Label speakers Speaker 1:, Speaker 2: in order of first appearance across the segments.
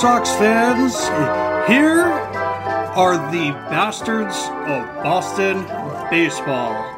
Speaker 1: Sox fans. Here are the bastards of Boston baseball.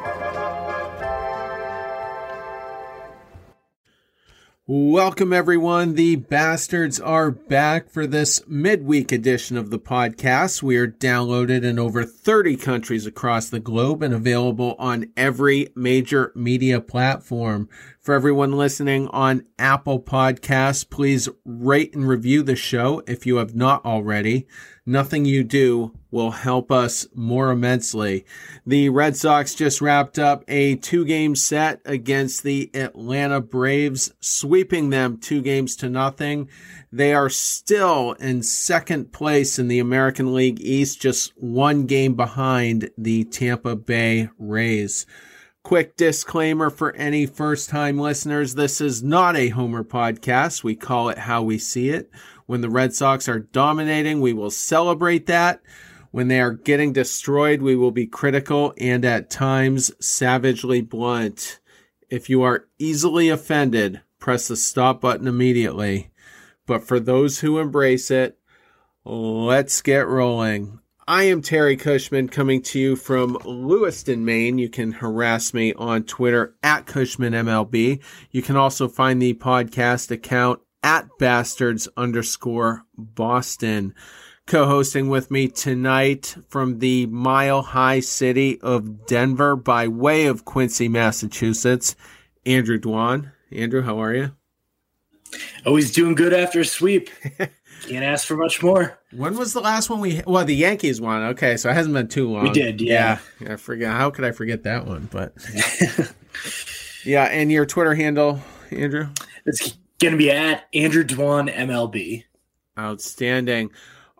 Speaker 2: Welcome, everyone. The bastards are back for this midweek edition of the podcast. We are downloaded in over 30 countries across the globe and available on every major media platform. For everyone listening on Apple Podcasts, please rate and review the show if you have not already. Nothing you do will help us more immensely. The Red Sox just wrapped up a two game set against the Atlanta Braves, sweeping them two games to nothing. They are still in second place in the American League East, just one game behind the Tampa Bay Rays. Quick disclaimer for any first time listeners. This is not a Homer podcast. We call it how we see it. When the Red Sox are dominating, we will celebrate that. When they are getting destroyed, we will be critical and at times savagely blunt. If you are easily offended, press the stop button immediately. But for those who embrace it, let's get rolling. I am Terry Cushman coming to you from Lewiston, Maine. You can harass me on Twitter at CushmanMLB. You can also find the podcast account at bastards underscore Boston. Co-hosting with me tonight from the mile high city of Denver by way of Quincy, Massachusetts, Andrew Dwan. Andrew, how are you?
Speaker 3: Always doing good after a sweep. Can't ask for much more.
Speaker 2: When was the last one we? Well, the Yankees won. Okay, so it hasn't been too long.
Speaker 3: We did, yeah.
Speaker 2: yeah I forget. How could I forget that one? But yeah, and your Twitter handle, Andrew?
Speaker 3: It's going to be at Andrew Dwan MLB.
Speaker 2: Outstanding.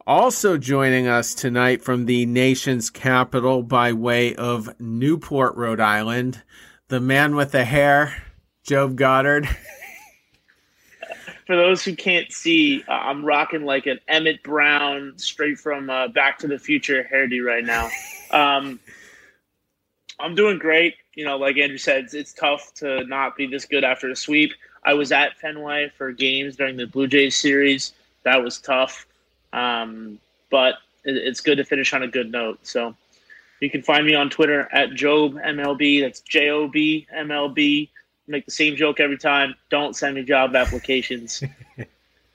Speaker 2: Also joining us tonight from the nation's capital by way of Newport, Rhode Island, the man with the hair, Job Goddard.
Speaker 4: for those who can't see, uh, I'm rocking like an Emmett Brown straight from uh, Back to the Future hairdo right now. Um, I'm doing great. You know, like Andrew said, it's, it's, tough to not be this good after a sweep. I was at Fenway for games during the Blue Jays series. That was tough, um, but it, it's good to finish on a good note. So you can find me on Twitter at Job MLB. That's J O B M L B make the same joke every time. Don't send me job applications.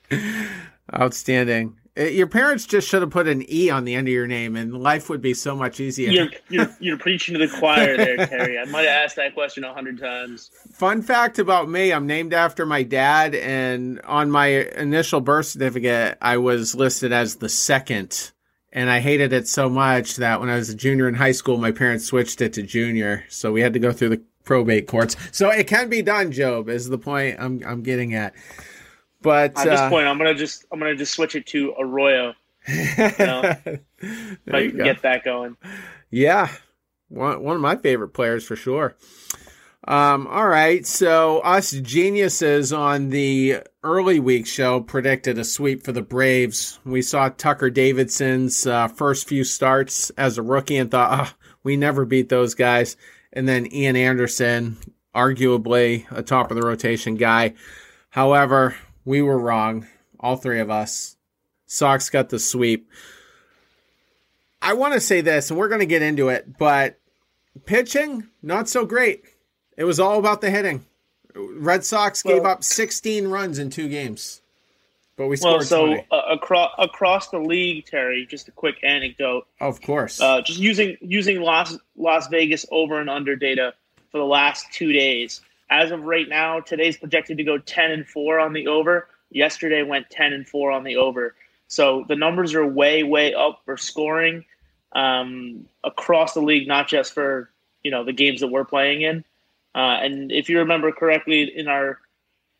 Speaker 2: Outstanding. Uh, your parents just should have put an E on the end of your name, and life would be so much easier.
Speaker 4: You're, you're, you're preaching to the choir there, Terry. I might have asked that question a hundred times.
Speaker 2: Fun fact about me: I'm named after my dad, and on my initial birth certificate, I was listed as the second. And I hated it so much that when I was a junior in high school, my parents switched it to junior. So we had to go through the probate courts. So it can be done, Job, is the point I'm I'm getting at. But
Speaker 4: at this uh, point, I'm gonna just I'm gonna just switch it to Arroyo. You know, get that going.
Speaker 2: Yeah, one one of my favorite players for sure. Um, all right, so us geniuses on the early week show predicted a sweep for the Braves. We saw Tucker Davidson's uh, first few starts as a rookie and thought, oh, we never beat those guys and then Ian Anderson, arguably a top of the rotation guy. However, we were wrong, all three of us. Sox got the sweep. I want to say this, and we're going to get into it, but pitching, not so great. It was all about the hitting. Red Sox well, gave up 16 runs in two games. But we scored well,
Speaker 4: so uh, across across the league, Terry. Just a quick anecdote.
Speaker 2: Of course.
Speaker 4: Uh, just using using Las Las Vegas over and under data for the last two days. As of right now, today's projected to go ten and four on the over. Yesterday went ten and four on the over. So the numbers are way way up for scoring um, across the league, not just for you know the games that we're playing in. Uh, and if you remember correctly, in our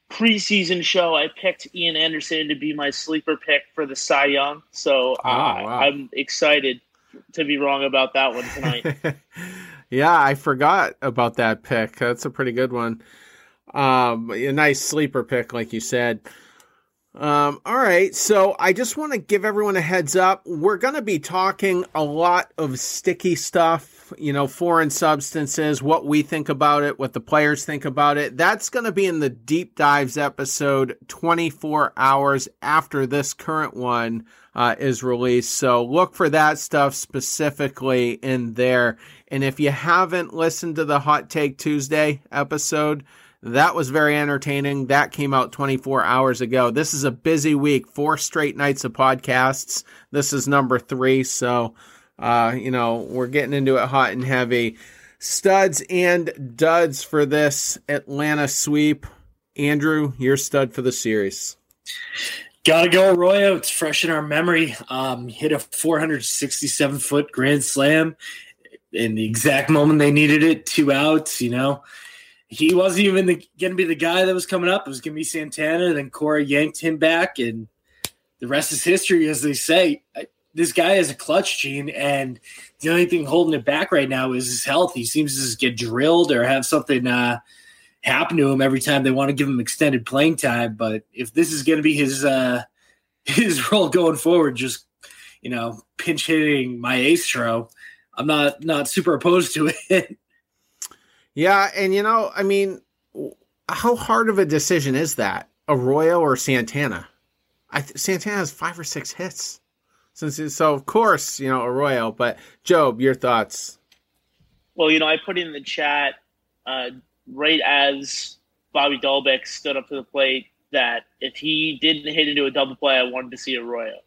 Speaker 4: preseason show, I picked Ian Anderson to be my sleeper pick for the Cy Young. So oh, uh, wow. I'm excited to be wrong about that one tonight.
Speaker 2: yeah, I forgot about that pick. That's a pretty good one. Um, a nice sleeper pick, like you said. Um, all right, so I just want to give everyone a heads up. We're going to be talking a lot of sticky stuff, you know, foreign substances, what we think about it, what the players think about it. That's going to be in the deep dives episode 24 hours after this current one uh, is released. So look for that stuff specifically in there. And if you haven't listened to the Hot Take Tuesday episode, that was very entertaining. That came out 24 hours ago. This is a busy week, four straight nights of podcasts. This is number three. So, uh, you know, we're getting into it hot and heavy. Studs and duds for this Atlanta sweep. Andrew, your stud for the series.
Speaker 3: Gotta go Arroyo. It's fresh in our memory. Um, hit a 467 foot grand slam in the exact moment they needed it. Two outs, you know he wasn't even going to be the guy that was coming up. It was going to be Santana. Then Cora yanked him back, and the rest is history, as they say. This guy has a clutch gene, and the only thing holding it back right now is his health. He seems to just get drilled or have something uh, happen to him every time they want to give him extended playing time. But if this is going to be his uh, his role going forward, just you know, pinch hitting my maestro, I'm not not super opposed to it.
Speaker 2: Yeah, and you know, I mean, how hard of a decision is that? Arroyo or Santana? I th- Santana has five or six hits. Since so, of course, you know Arroyo. But Job, your thoughts?
Speaker 4: Well, you know, I put in the chat uh, right as Bobby Dalbec stood up to the plate that if he didn't hit into a double play, I wanted to see Arroyo.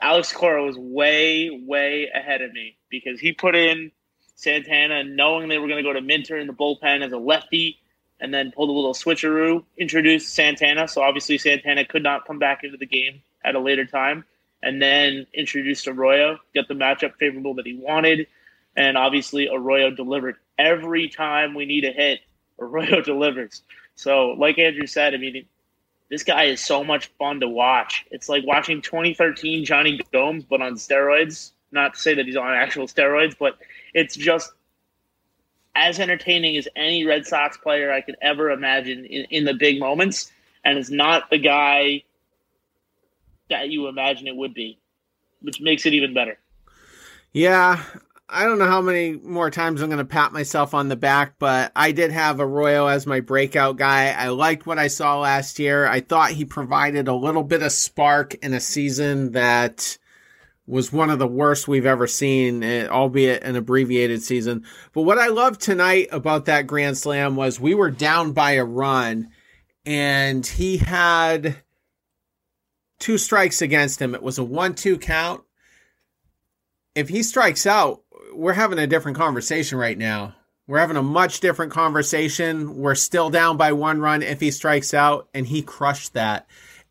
Speaker 4: Alex Cora was way, way ahead of me because he put in Santana, knowing they were going to go to Minter in the bullpen as a lefty, and then pulled a little switcheroo, introduced Santana. So obviously Santana could not come back into the game at a later time, and then introduced Arroyo, get the matchup favorable that he wanted, and obviously Arroyo delivered every time we need a hit. Arroyo delivers. So, like Andrew said, I mean, this guy is so much fun to watch. It's like watching 2013 Jonny Gomes, but on steroids. Not to say that he's on actual steroids, but it's just as entertaining as any Red Sox player I could ever imagine in, in the big moments, and is not the guy that you imagine it would be, which makes it even better.
Speaker 2: Yeah, I don't know how many more times I'm going to pat myself on the back, but I did have Arroyo as my breakout guy. I liked what I saw last year. I thought he provided a little bit of spark in a season that was one of the worst we've ever seen, eh, albeit an abbreviated season. But what I loved tonight about that Grand Slam was we were down by a run and he had two strikes against him. It was a one two count. If he strikes out, we're having a different conversation right now. We're having a much different conversation. We're still down by one run if he strikes out, and he crushed that.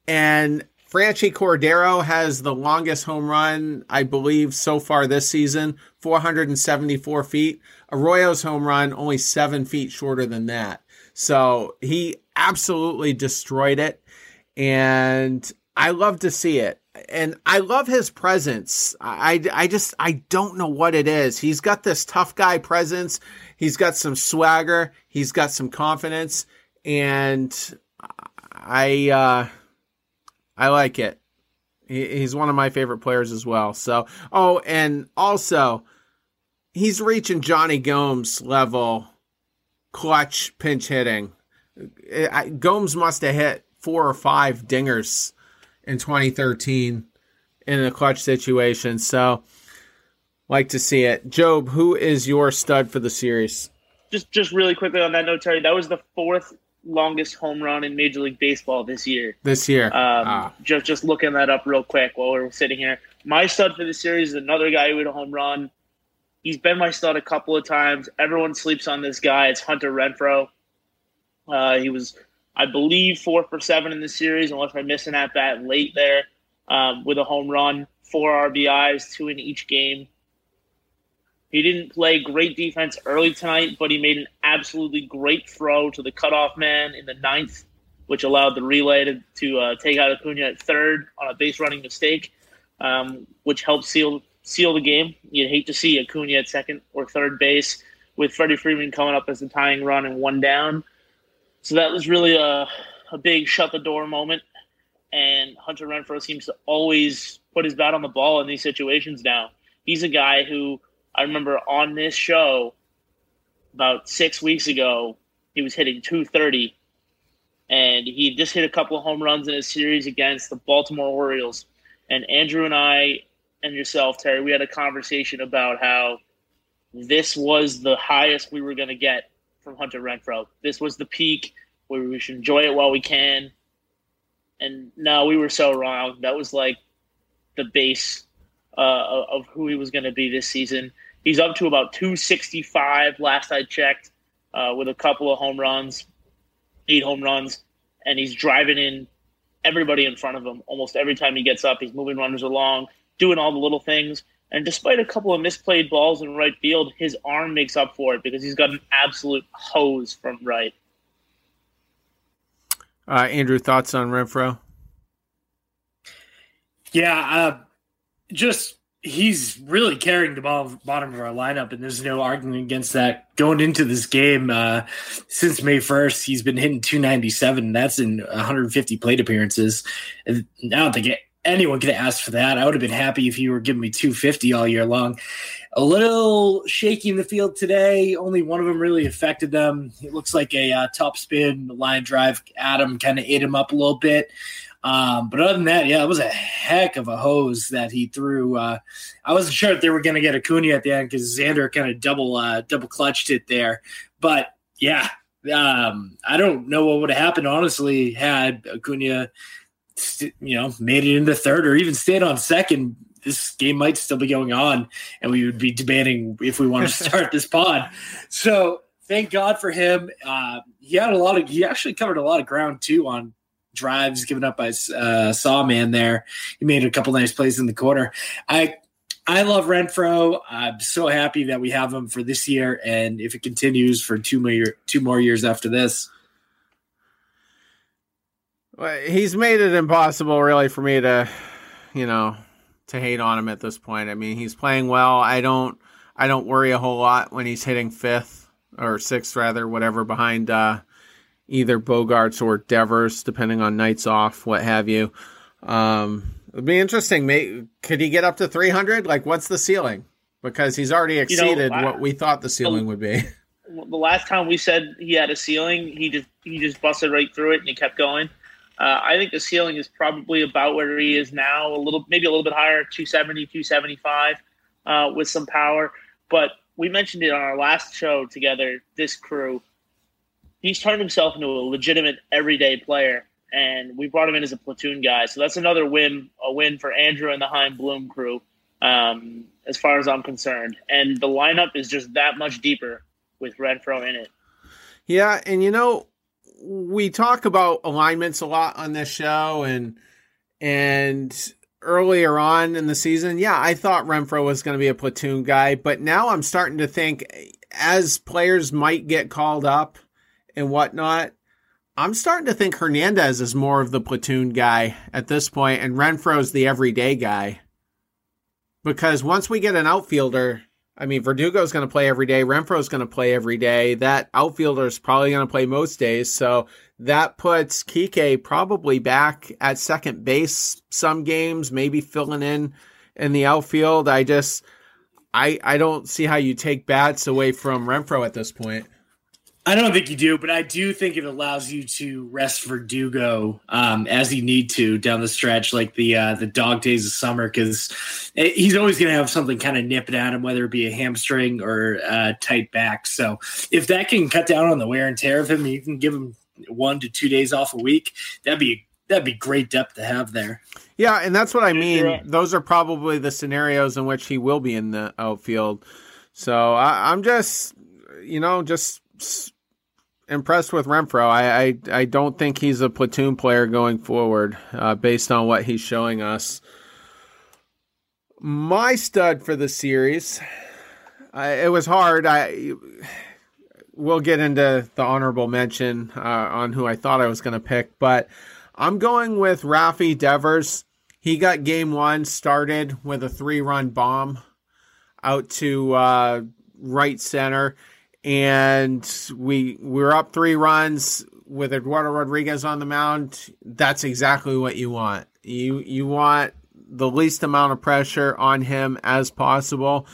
Speaker 2: And Franchy Cordero has the longest home run, I believe, so far this season, 474 feet. Arroyo's home run, only seven feet shorter than that. So he absolutely destroyed it. And I love to see it. And I love his presence. I, I just, I don't know what it is. He's got this tough guy presence. He's got some swagger. He's got some confidence. And I, uh, I like it. He, he's one of my favorite players as well. So, oh, and also, he's reaching Jonny Gomes level clutch pinch hitting. Gomes must have hit four or five dingers in 2013 in a clutch situation. So, like to see it. Job, who is your stud for the series?
Speaker 4: Just, just really quickly on that note, Terry. That was the fourth longest home run in Major League Baseball this year.
Speaker 2: This year,
Speaker 4: um, ah. just just looking that up real quick while we're sitting here. My stud for the series is another guy who hit a home run. He's been my stud a couple of times. Everyone sleeps on this guy. It's Hunter Renfroe. Uh, he was, I believe, four for seven in the series, unless I'm missing at bat late there um, with a home run, four RBIs, two in each game. He didn't play great defense early tonight, but he made an absolutely great throw to the cutoff man in the ninth, which allowed the relay to, to uh, take out Acuna at third on a base running mistake, um, which helped seal seal the game. You'd hate to see Acuna at second or third base with Freddie Freeman coming up as the tying run and one down. So that was really a, a big shut the door moment and Hunter Renfroe seems to always put his bat on the ball in these situations now. He's a guy who I remember on this show about six weeks ago, he was hitting 230, and he just hit a couple of home runs in a series against the Baltimore Orioles. And Andrew and I and yourself, Terry, we had a conversation about how this was the highest we were going to get from Hunter Renfroe. This was the peak where we should enjoy it while we can. And no, we were so wrong. That was like the base uh, of who he was going to be this season. He's up to about 265 last I checked, uh, with a couple of home runs, eight home runs, and he's driving in everybody in front of him almost every time he gets up. He's moving runners along, doing all the little things. And despite a couple of misplayed balls in right field, his arm makes up for it because he's got an absolute hose from right.
Speaker 2: Uh, Andrew, thoughts on Renfroe?
Speaker 3: Yeah, uh, just he's really carrying the ball bottom of our lineup, and there's no arguing against that. Going into this game, uh, since May 1st, he's been hitting 297. That's in 150 plate appearances. And I don't think anyone could asked for that. I would have been happy if he were giving me 250 all year long. A little shaky in the field today. Only one of them really affected them. It looks like a uh, top spin line drive. Adam kind of ate him up a little bit. Um, but other than that, yeah, it was a heck of a hose that he threw. Uh, I wasn't sure if they were going to get Acuna at the end because Xander kind of double uh, double clutched it there. But yeah, um, I don't know what would have happened honestly had Acuna, st- you know, made it into third or even stayed on second. This game might still be going on, and we would be debating if we want to start this pod. So thank God for him. Uh, he had a lot of. He actually covered a lot of ground too on drives given up by uh, Sawman there. He made a couple nice plays in the corner. I I love Renfroe. I'm so happy that we have him for this year, and if it continues for two more year, two more years after this.
Speaker 2: Well, he's made it impossible, really, for me to, you know, to hate on him at this point. I mean, he's playing well. I don't, I don't worry a whole lot when he's hitting fifth or sixth, rather, whatever, behind uh, either Bogaerts or Devers, depending on nights off, what have you. Um, it'd be interesting. May, could he get up to 300? Like, what's the ceiling? Because he's already exceeded you know, what we thought the ceiling would be.
Speaker 4: The last time we said he had a ceiling, he just he just busted right through it and he kept going. Uh, I think the ceiling is probably about where he is now, a little maybe a little bit higher, 270, 275, uh, with some power. But we mentioned it on our last show together. This crew he's turned himself into a legitimate everyday player, and we brought him in as a platoon guy. So that's another win, a win for Andrew and the Chaim Bloom crew, um, as far as I'm concerned. And the lineup is just that much deeper with Renfroe in it.
Speaker 2: Yeah, and you know, we talk about alignments a lot on this show, and and earlier on in the season, yeah, I thought Renfroe was going to be a platoon guy, but now I'm starting to think as players might get called up and whatnot. I'm starting to think Hernandez is more of the platoon guy at this point, and Renfroe's the everyday guy. Because once we get an outfielder, I mean, Verdugo's going to play every day. Renfroe's going to play every day. That outfielder is probably going to play most days. So that puts Kike probably back at second base some games, maybe filling in in the outfield. I just, I, I don't see how you take bats away from Renfroe at this point.
Speaker 3: I don't think you do, but I do think it allows you to rest Verdugo um, as you need to down the stretch, like the uh, the dog days of summer, because he's always going to have something kind of nipping at him, whether it be a hamstring or a tight back. So if that can cut down on the wear and tear of him, you can give him one to two days off a week. That'd be that'd be great depth to have there.
Speaker 2: Yeah, and that's what I mean. Those are probably the scenarios in which he will be in the outfield. So I, I'm just, you know, just impressed with Renfroe. I, I, I don't think he's a platoon player going forward, uh, based on what he's showing us. My stud for the series, I, it was hard. I we'll get into the honorable mention uh, on who I thought I was going to pick, but I'm going with Rafi Devers. He got game one started with a three run bomb out to uh, right center and we we were up three runs. with Eduardo Rodriguez on the mound, that's exactly what you want. You you want the least amount of pressure on him as possible.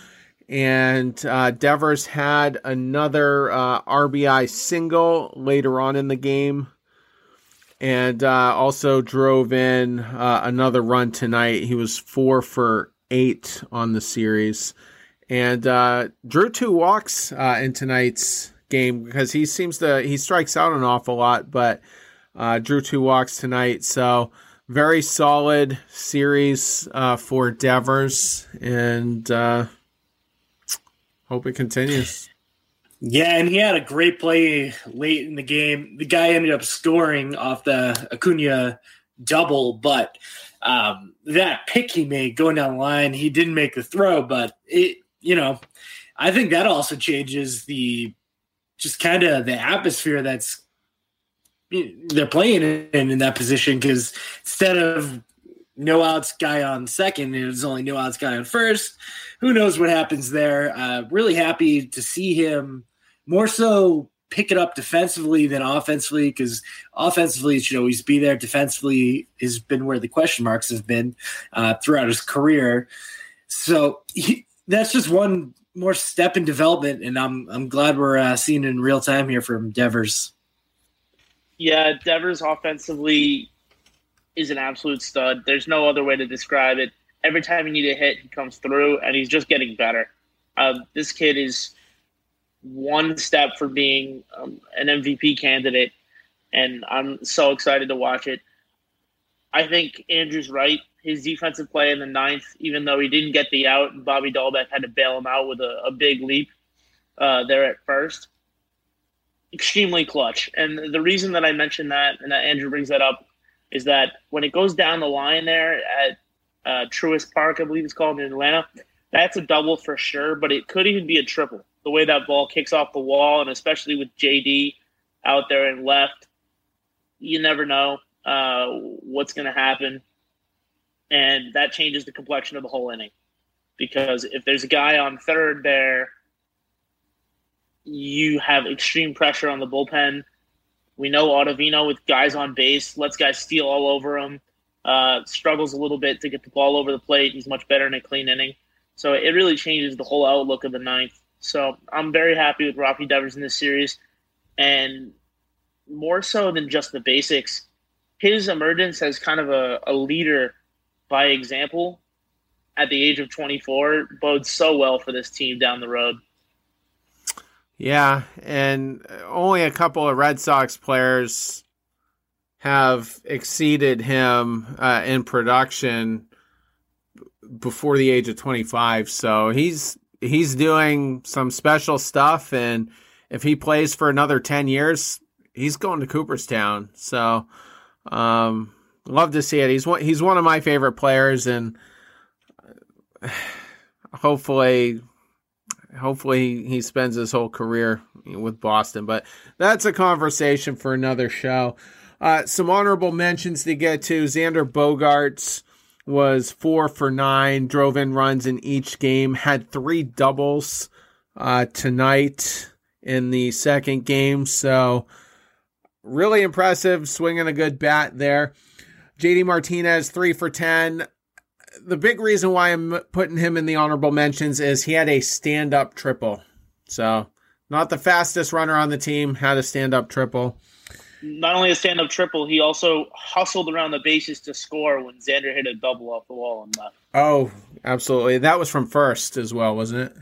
Speaker 2: And uh, Devers had another uh, RBI single later on in the game, and uh, also drove in uh, another run tonight. He was four for eight on the series, and uh, drew two walks uh, in tonight's game because he seems to he strikes out an awful lot, but drew two walks tonight. So very solid series uh, for Devers, and uh, hope it continues.
Speaker 3: Yeah, and he had a great play late in the game. The guy ended up scoring off the Acuna double, but um, that pick he made going down the line, he didn't make the throw, but it, you know, I think that also changes the just kind of the atmosphere that's they're playing in in that position because instead of no outs guy on second, it was only no outs guy on first. Who knows what happens there? Uh, really happy to see him more so pick it up defensively than offensively because offensively it should always be there. Defensively has been where the question marks have been uh, throughout his career. So that's just one more step in development, and I'm I'm glad we're uh, seeing in real time here from Devers.
Speaker 4: Yeah, Devers offensively is an absolute stud. There's no other way to describe it. Every time you need a hit, he comes through, and he's just getting better. Um, this kid is one step for being um, an MVP candidate, and I'm so excited to watch it. I think Andrew's right. His defensive play in the ninth, even though he didn't get the out, Bobby Dalbec had to bail him out with a, a big leap uh, there at first extremely clutch. And the reason that I mentioned that, and that Andrew brings that up, is that when it goes down the line there at uh, Truist Park, I believe it's called in Atlanta, that's a double for sure, but it could even be a triple. The way that ball kicks off the wall, and especially with JD out there and left, you never know uh, what's going to happen. And that changes the complexion of the whole inning. Because if there's a guy on third there you have extreme pressure on the bullpen. We know Ottavino with guys on base, lets guys steal all over him. Uh, struggles a little bit to get the ball over the plate. He's much better in a clean inning. So it really changes the whole outlook of the ninth. So I'm very happy with Rafi Devers in this series. And more so than just the basics, his emergence as kind of a, a leader by example at the age of 24 bodes so well for this team down the road.
Speaker 2: Yeah, and only a couple of Red Sox players have exceeded him uh, in production before the age of 25. So he's he's doing some special stuff and if he plays for another 10 years, he's going to Cooperstown. So um, love to see it. He's one he's one of my favorite players and hopefully hopefully he spends his whole career with Boston. But that's a conversation for another show. Uh, some honorable mentions to get to. Xander Bogaerts was four for nine, drove in runs in each game, had three doubles uh, tonight in the second game. So really impressive, swinging a good bat there. JD Martinez, three for 10 the big reason why I'm putting him in the honorable mentions is he had a stand up triple. So, not the fastest runner on the team, had a stand up triple.
Speaker 4: Not only a stand up triple, he also hustled around the bases to score when Xander hit a double off the wall and left.
Speaker 2: Oh, absolutely. That was from first as well, wasn't it?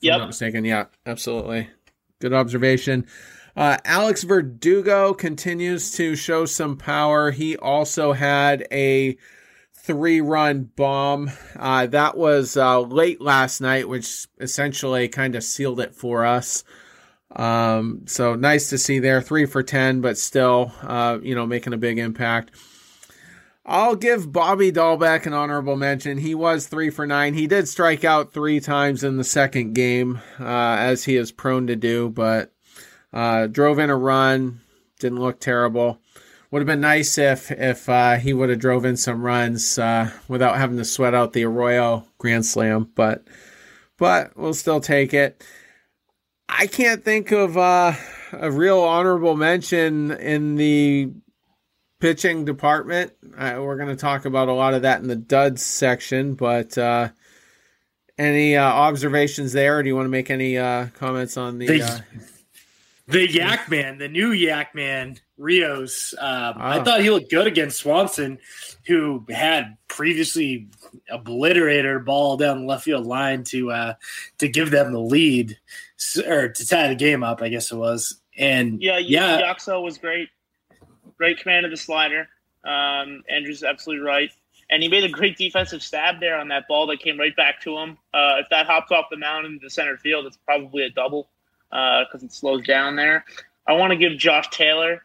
Speaker 4: Yeah.
Speaker 2: not mistaken. Yeah, absolutely. Good observation. Uh, Alex Verdugo continues to show some power. He also had a three run bomb. Uh, that was uh, late last night, which essentially kind of sealed it for us. Um, so nice to see there. Three for 10, but still, uh, you know, making a big impact. I'll give Bobby Dalbec an honorable mention. He was three for nine. He did strike out three times in the second game, uh, as he is prone to do, but uh, drove in a run. Didn't look terrible would have been nice if if uh, he would have drove in some runs uh, without having to sweat out the Arroyo Grand Slam, but but we'll still take it. I can't think of uh, a real honorable mention in the pitching department. Uh, we're going to talk about a lot of that in the duds section, but uh, any uh, observations there? Or do you want to make any uh, comments on the?
Speaker 3: The,
Speaker 2: uh,
Speaker 3: the Yak Man, the new Yak Man, Rios. Um, I
Speaker 2: Oh.
Speaker 3: thought he looked good against Swanson, who had previously obliterated a ball down the left field line to uh, to give them the lead or to tie the game up. I guess it was. And
Speaker 4: Yeah,
Speaker 3: yeah,
Speaker 4: yeah. Yaxo was great. Great command of the slider. Um, Andrew's absolutely right. And he made a great defensive stab there on that ball that came right back to him. Uh, if that hops off the mound into the center field, it's probably a double because it slows down there. I want to give Josh Taylor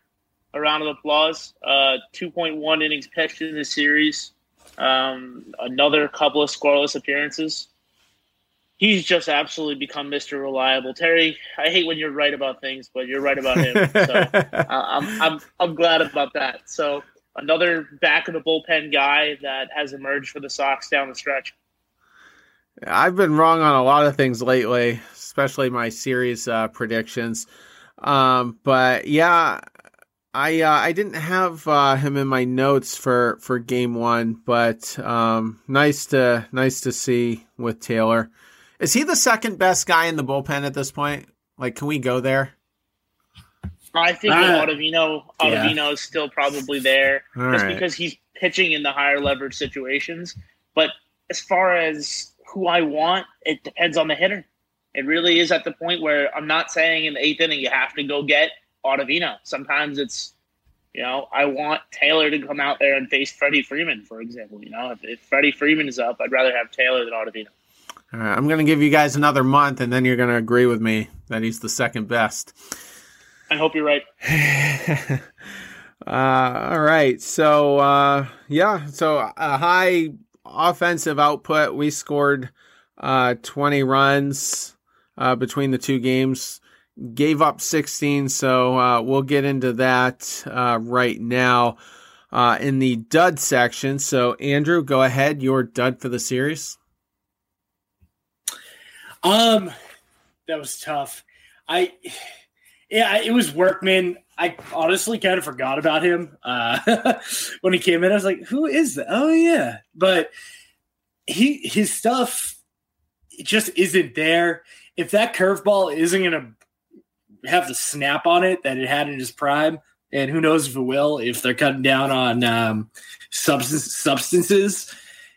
Speaker 4: a round of applause. Uh, 2.1 innings pitched in this series. Um, another couple of scoreless appearances. He's just absolutely become Mr. Reliable. Terry, I hate when you're right about things, but you're right about him. So uh, I'm, I'm I'm glad about that. So another back of the bullpen guy that has emerged for the Sox down the stretch.
Speaker 2: I've been wrong on a lot of things lately, especially my series uh, predictions. Um, but yeah, I uh, I didn't have uh, him in my notes for, for game one, but um, nice to nice to see with Taylor. Is he the second best guy in the bullpen at this point? Like, can we go there?
Speaker 4: I think
Speaker 3: Uh,
Speaker 4: that Ottavino
Speaker 3: yeah.
Speaker 4: Is still probably there
Speaker 2: All
Speaker 4: just
Speaker 2: right.
Speaker 4: because he's pitching in the higher leverage situations. But as far as who I want, it depends on the hitter. It really is at the point where I'm not saying in the eighth inning you have to go get Ottavino. Sometimes it's, you know, I want Taylor to come out there and face Freddie Freeman, for example. You know, if, if Freddie Freeman is up, I'd rather have Taylor than Ottavino.
Speaker 2: All right, I'm going to give you guys another month, and then you're going to agree with me that he's the second best.
Speaker 4: I hope you're right.
Speaker 2: uh, all right. So, uh, yeah. So, a high offensive output. We scored uh, 20 runs uh, between the two games, gave up 16. So, uh, we'll get into that uh, right now uh, in the dud section. So, Andrew, go ahead. Your dud for the series.
Speaker 3: Um, that was tough. I, yeah, it was Workman. I honestly kind of forgot about him uh, when he came in. I was like, "Who is that?" Oh yeah, but he his stuff just isn't there. If that curveball isn't going to have the snap on it that it had in his prime, and who knows if it will, if they're cutting down on um, substance substances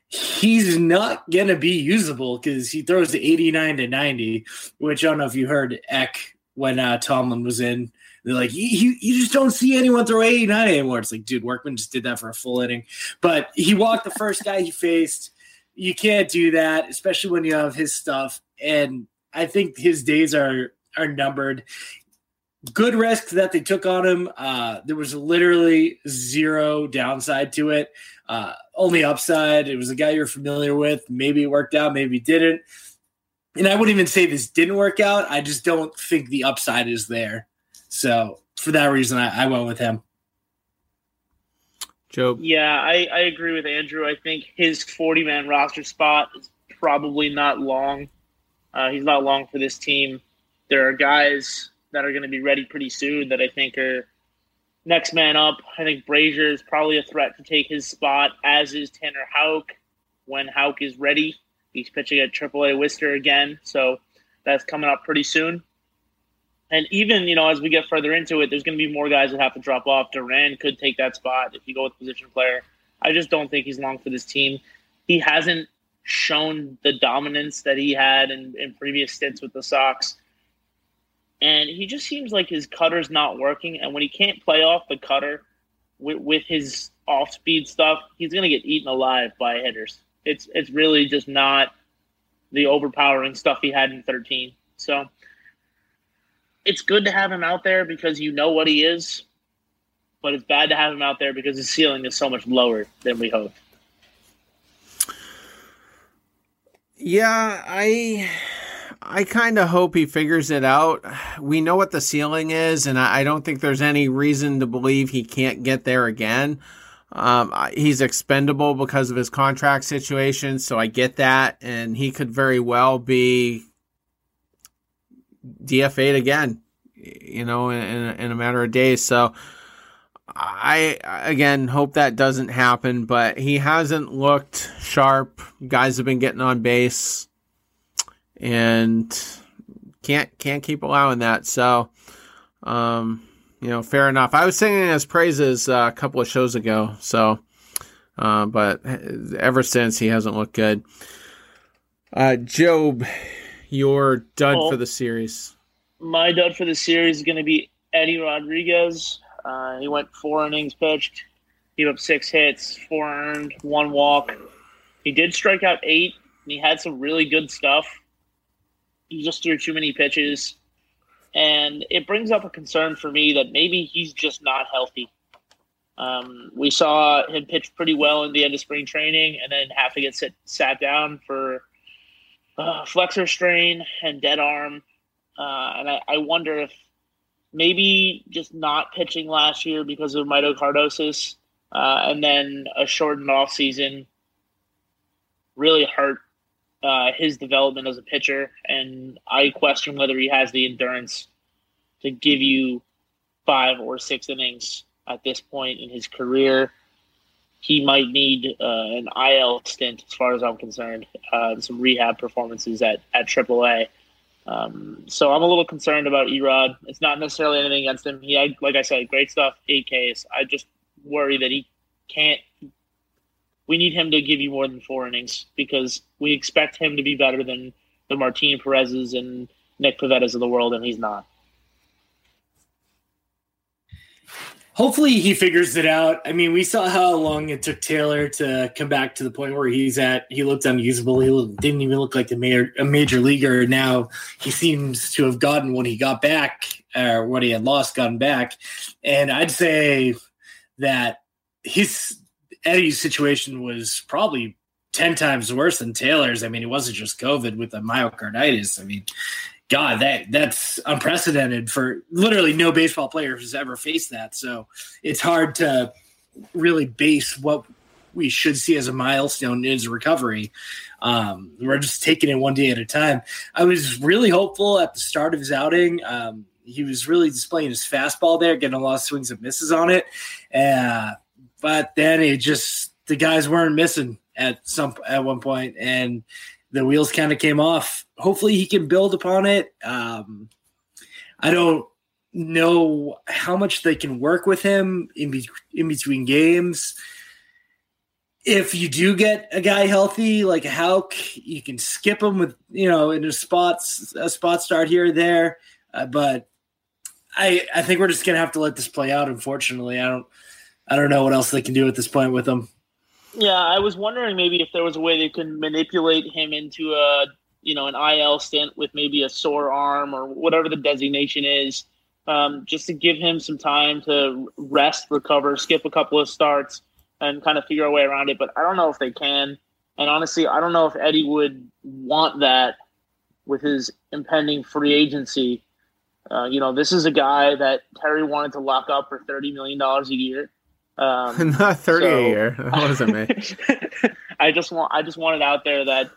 Speaker 3: he's not going to be usable because he throws to 89 to 90, which I don't know if you heard Eck when uh, Tomlin was in. They're like, you, you just don't see anyone throw 89 anymore. It's like, dude, Workman just did that for a full inning. But he walked the first guy he faced. You can't do that, especially when you have his stuff. And I think his days are are numbered. Good risk that they took on him. Uh, there was literally zero downside to it. Uh, only upside. It was a guy you're familiar with. Maybe it worked out, maybe didn't. And I wouldn't even say this didn't work out. I just don't think the upside is there. So for that reason, I, I went with him.
Speaker 2: Joe.
Speaker 4: Yeah, I, I agree with Andrew. I think his 40 man roster spot is probably not long. Uh, he's not long for this team. There are guys that are going to be ready pretty soon that I think are next man up. I think Brasier is probably a threat to take his spot, as is Tanner Houck when Houck is ready. He's pitching at AAA Worcester again, so that's coming up pretty soon. And even, you know, as we get further into it, there's going to be more guys that have to drop off. Duran could take that spot if you go with position player. I just don't think he's long for this team. He hasn't shown the dominance that he had in, in previous stints with the Sox. And he just seems like his cutter's not working. And when he can't play off the cutter with, with his off speed stuff, he's going to get eaten alive by hitters. It's, it's really just not the overpowering stuff he had in 13. So it's good to have him out there because you know what he is, but it's bad to have him out there because his ceiling is so much lower than we hoped.
Speaker 2: Yeah, I I kind of hope he figures it out. We know what the ceiling is, and I, I don't think there's any reason to believe he can't get there again. Um, he's expendable because of his contract situation, so I get that, and he could very well be DFA'd again. you know, in, in a matter of days. So I again hope that doesn't happen, but he hasn't looked sharp. Guys have been getting on base, and can't can't keep allowing that. So, um, you know, fair enough. I was singing his praises uh, a couple of shows ago, so, uh, but ever since he hasn't looked good. Uh, Job, your dud oh, for the series.
Speaker 4: My dud for the series is going to be Eddie Rodriguez. Uh, he went four innings pitched, gave up six hits, four earned, one walk. He did strike out eight, and he had some really good stuff. He just threw too many pitches. And it brings up a concern for me that maybe he's just not healthy. Um, we saw him pitch pretty well in the end of spring training and then have to get sit, sat down for uh, flexor strain and dead arm. Uh, and I, I, wonder if maybe just not pitching last year because of myocarditis uh, and then a shortened off season really hurt uh, his development as a pitcher. And I question whether he has the endurance to give you five or six innings at this point in his career he might need uh, an IL stint, as far as I'm concerned, uh, some rehab performances at at AAA. Um, so I'm a little concerned about Erod. It's not necessarily anything against him. He had, like I said, great stuff, eight Ks. I just worry that he can't. We need him to give you more than four innings because we expect him to be better than the Martin Perez's and Nick Pivettas of the world, and he's not.
Speaker 3: Hopefully he figures it out. I mean, we saw how long it took Taylor to come back to the point where he's at. He looked unusable. He didn't even look like a major, a major leaguer. Now he seems to have gotten what he got back, or what he had lost, gotten back. And I'd say that his Eddie's situation was probably 10 times worse than Taylor's. I mean, it wasn't just COVID with the myocarditis. I mean, God, that that's unprecedented for literally no baseball player has ever faced that. So it's hard to really base what we should see as a milestone in his recovery. Um, we're just taking it one day at a time. I was really hopeful at the start of his outing. Um, he was really displaying his fastball there, getting a lot of swings and misses on it. Uh, but then it just the guys weren't missing at some at one point, and the wheels kind of came off. Hopefully, he can build upon it. Um, I don't know how much they can work with him in, be- in between games. If you do get a guy healthy, like Houck, you can skip him with you know in a spots a spot start here or there. Uh, but I I think we're just gonna have to let this play out. Unfortunately, I don't I don't know what else they can do at this point with him.
Speaker 4: Yeah, I was wondering maybe if there was a way they could manipulate him into a you know an IL stint with maybe a sore arm or whatever the designation is, um, just to give him some time to rest, recover, skip a couple of starts, and kind of figure a way around it. But I don't know if they can. And honestly, I don't know if Eddie would want that with his impending free agency. Uh, you know, this is a guy that Terry wanted to lock up for thirty million dollars a year.
Speaker 2: Um, Not thirty so, a year. That wasn't me.
Speaker 4: I just want I just want it out there that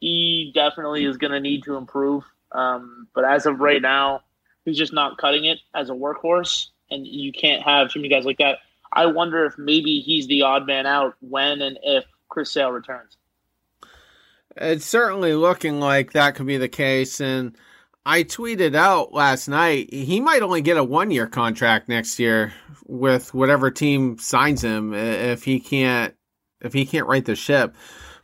Speaker 4: he definitely is going to need to improve. Um, but as of right now, he's just not cutting it as a workhorse, and you can't have too many guys like that. I wonder if maybe he's the odd man out when and if Chris Sale returns.
Speaker 2: It's certainly looking like that could be the case, and I tweeted out last night he might only get a one year contract next year with whatever team signs him if he can't if he can't right the ship.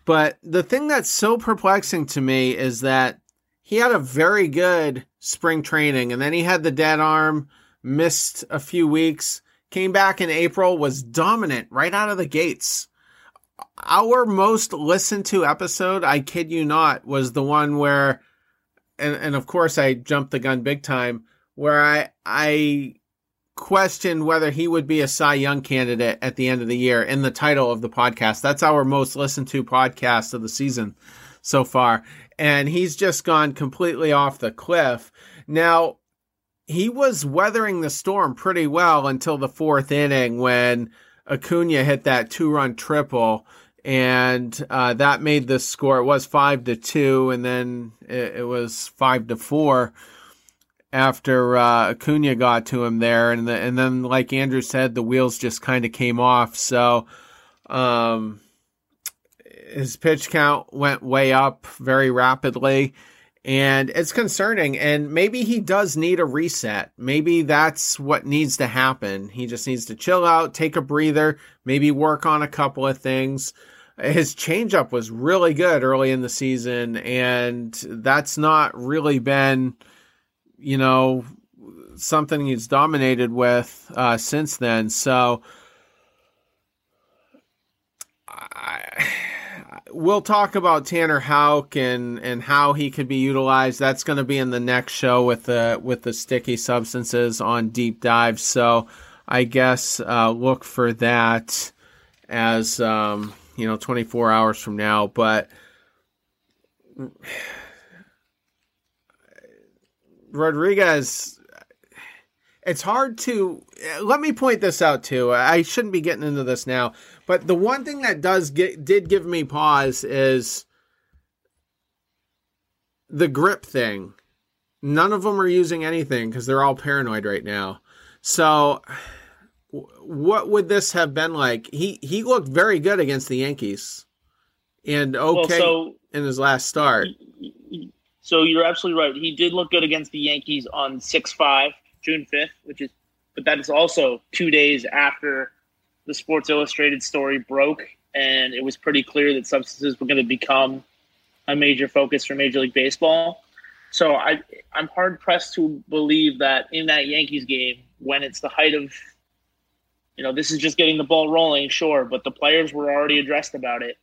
Speaker 2: But the thing that's so perplexing to me is that he had a very good spring training and then he had the dead arm, missed a few weeks, came back in April, was dominant right out of the gates. Our most listened to episode, I kid you not, was the one where and and of course I jumped the gun big time where I I questioned whether he would be a Cy Young candidate at the end of the year in the title of the podcast. That's our most listened to podcast of the season so far. And he's just gone completely off the cliff. Now, he was weathering the storm pretty well until the fourth inning when Acuna hit that two run triple and uh, that made the score. It was five to two, and then it, it was five to four. after uh, Acuna got to him there, and the, and then like Andrew said, the wheels just kind of came off. So, um, his pitch count went way up very rapidly, and it's concerning. And maybe he does need a reset. Maybe that's what needs to happen. He just needs to chill out, take a breather, maybe work on a couple of things. His changeup was really good early in the season, and that's not really been you know, something he's dominated with uh, since then. So I, we'll talk about Tanner Houck and, and how he could be utilized. That's going to be in the next show with the with the sticky substances on deep dive. So I guess uh, look for that as um, you know 24 hours from now. But Rodriguez, it's hard to. Let me point this out too. I shouldn't be getting into this now, but the one thing that does get did give me pause is the grip thing. None of them are using anything because they're all paranoid right now. So, what would this have been like? He he looked very good against the Yankees, and okay well, so, in his last start.
Speaker 4: So you're absolutely right. He did look good against the Yankees on 6 5, June 5th, which is, but that is also two days after the Sports Illustrated story broke. And it was pretty clear that substances were going to become a major focus for Major League Baseball. So I, I'm hard pressed to believe that in that Yankees game, when it's the height of, you know, this is just getting the ball rolling, sure, but the players were already addressed about it,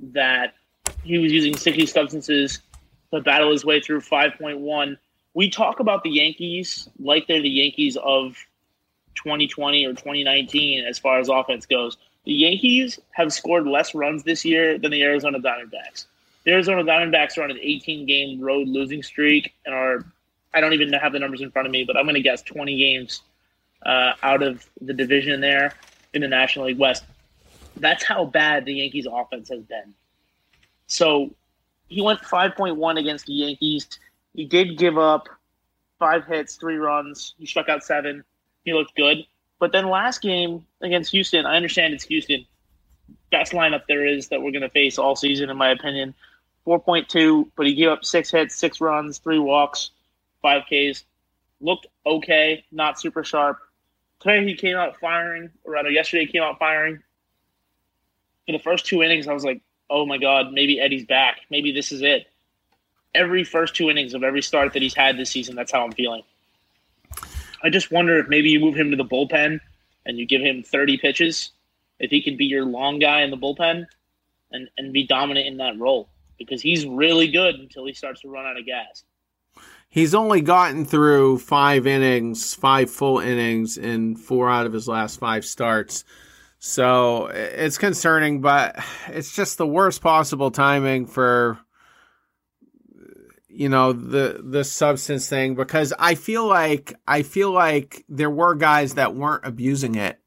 Speaker 4: that he was using sticky substances to battle his way through 5.1. We talk about the Yankees like they're the Yankees of 2020 or 2019 as far as offense goes. The Yankees have scored less runs this year than the Arizona Diamondbacks. The Arizona Diamondbacks are on an 18 game road losing streak and are, I don't even have the numbers in front of me, but I'm going to guess 20 games uh, out of the division there in the National League West. That's how bad the Yankees offense has been. So he went 5.1 against the Yankees. He did give up five hits, three runs. He struck out seven. He looked good. But then last game against Houston, I understand it's Houston. Best lineup there is that we're going to face all season, in my opinion. 4.2, but he gave up six hits, six runs, three walks, five Ks. Looked okay, not super sharp. Today he came out firing, or rather, yesterday he came out firing. For the first two innings, I was like, oh my God, maybe Eddie's back. Maybe this is it. Every first two innings of every start that he's had this season, that's how I'm feeling. I just wonder if maybe you move him to the bullpen and you give him 30 pitches, if he can be your long guy in the bullpen and, and be dominant in that role because he's really good until he starts to run out of gas.
Speaker 2: He's only gotten through five innings, five full innings in four out of his last five starts. So it's concerning, but it's just the worst possible timing for you know the the substance thing because I feel like I feel like there were guys that weren't abusing it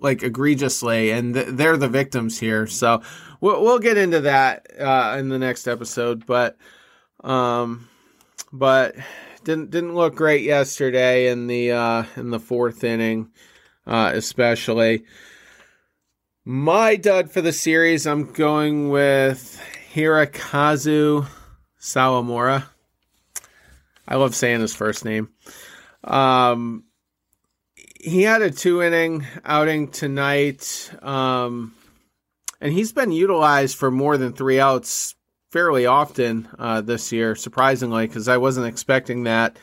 Speaker 2: like egregiously, and th- they're the victims here. So we'll, we'll get into that uh, in the next episode, but um, but didn't didn't look great yesterday in the uh, in the fourth inning, uh, especially. My dud for the series, I'm going with Hirokazu Sawamura. I love saying his first name. Um, he had a two inning outing tonight, um, and he's been utilized for more than three outs fairly often uh, this year, surprisingly, because I wasn't expecting that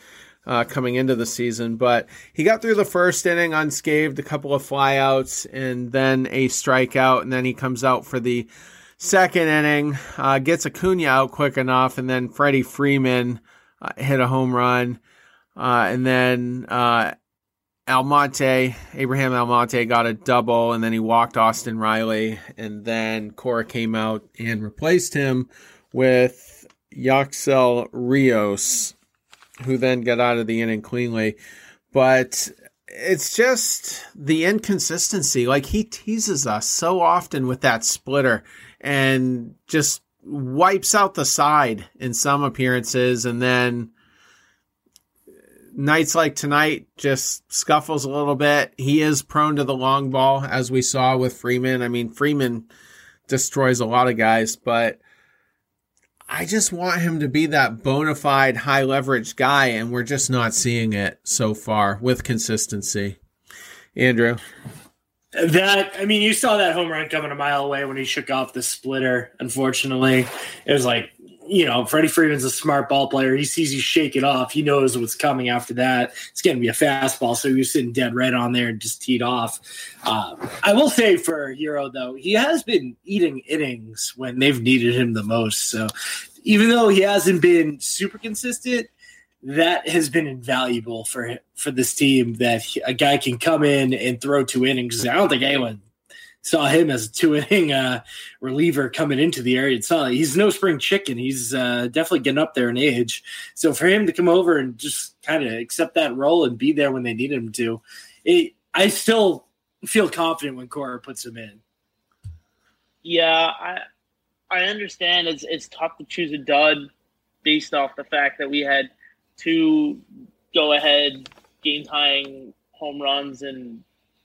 Speaker 2: uh, coming into the season. But he got through the first inning unscathed, a couple of flyouts, and then a strikeout, and then he comes out for the second inning, uh, gets Acuna out quick enough, and then Freddie Freeman uh, hit a home run, uh, and then. Uh, Almonte, Abraham Almonte got a double, and then he walked Austin Riley, and then Cora came out and replaced him with Yaxel Rios who then got out of the inning cleanly. But it's just the inconsistency. Like he teases us so often with that splitter and just wipes out the side in some appearances and then nights like tonight just scuffles a little bit. He is prone to the long ball, as we saw with Freeman. I mean, Freeman destroys a lot of guys, but I just want him to be that bona fide high leverage guy, and we're just not seeing it so far with consistency. Andrew.
Speaker 3: That I mean, you saw that home run coming a mile away when he shook off the splitter. Unfortunately, it was like you know, Freddie Freeman's a smart ball player. He sees you shake it off. He knows what's coming after that. It's going to be a fastball. So he was sitting dead right on there and just teed off. Um, I will say for Hiro, though, he has been eating innings when they've needed him the most. So even though he hasn't been super consistent, that has been invaluable for for this team that a guy can come in and throw two innings. I don't think anyone saw him as a two inning uh, reliever coming into the area. It's not, he's no spring chicken. He's uh, definitely getting up there in age. So for him to come over and just kind of accept that role and be there when they need him to, it, I still feel confident when Cora puts him in.
Speaker 4: Yeah, I I understand it's it's tough to choose a dud based off the fact that we had two go ahead game tying home runs in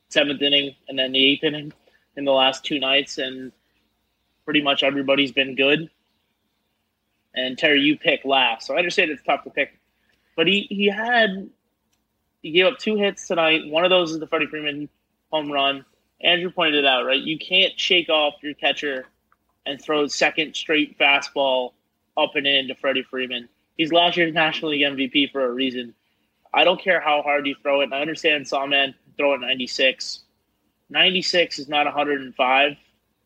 Speaker 4: seventh inning and then the eighth inning in the last two nights, and pretty much everybody's been good. And Terry, you pick last, so I understand it's tough to pick, but he he had he gave up two hits tonight. One of those is the Freddie Freeman home run. Andrew pointed it out, right? You can't shake off your catcher and throw second straight fastball up and in to Freddie Freeman. He's last year's National League MVP for a reason. I don't care how hard you throw it. I understand Sawman throw it 96. 96 is not 105.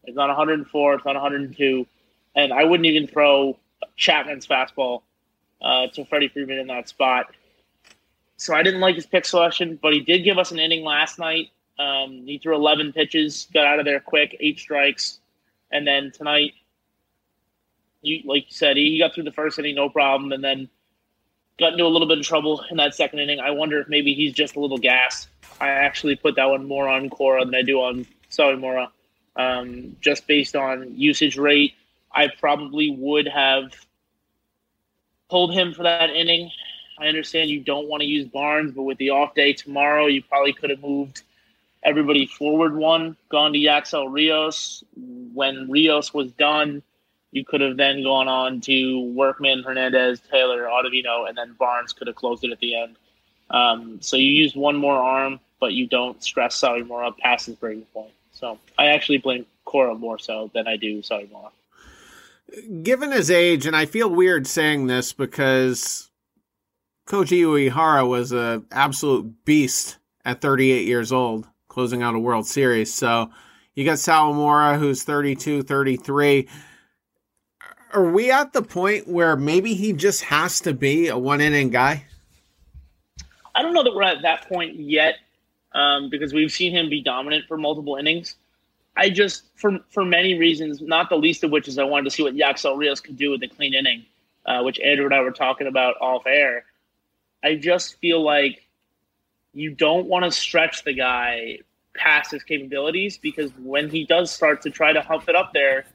Speaker 4: It's not 104. It's not 102. And I wouldn't even throw Chapman's fastball uh, to Freddie Freeman in that spot. So I didn't like his pick selection, but he did give us an inning last night. Um, he threw 11 pitches, got out of there quick, eight strikes. And then tonight, you, like you said, he got through the first inning, no problem. And then got into a little bit of trouble in that second inning. I wonder if maybe he's just a little gas. I actually put that one more on Cora than I do on Sawamura, um, just based on usage rate. I probably would have pulled him for that inning. I understand you don't want to use Barnes, but with the off day tomorrow, you probably could have moved everybody forward one, gone to Yaxel Rios. When Rios was done, you could have then gone on to Workman, Hernandez, Taylor, Ottavino, and then Barnes could have closed it at the end. Um, so you use one more arm, but you don't stress Sawamura past his breaking point. So I actually blame Cora more so than I do Sawamura.
Speaker 2: Given his age, and I feel weird saying this because Koji Uehara was an absolute beast at 38 years old, closing out a World Series. So you got Sawamura, who's 32, 33 are we at the point where maybe he just has to be a one inning guy?
Speaker 4: I don't know that we're at that point yet um, because we've seen him be dominant for multiple innings. I just, for for many reasons, not the least of which is I wanted to see what Yaxel Rios could do with a clean inning, uh, which Andrew and I were talking about off air. I just feel like you don't want to stretch the guy past his capabilities because when he does start to try to hump it up there,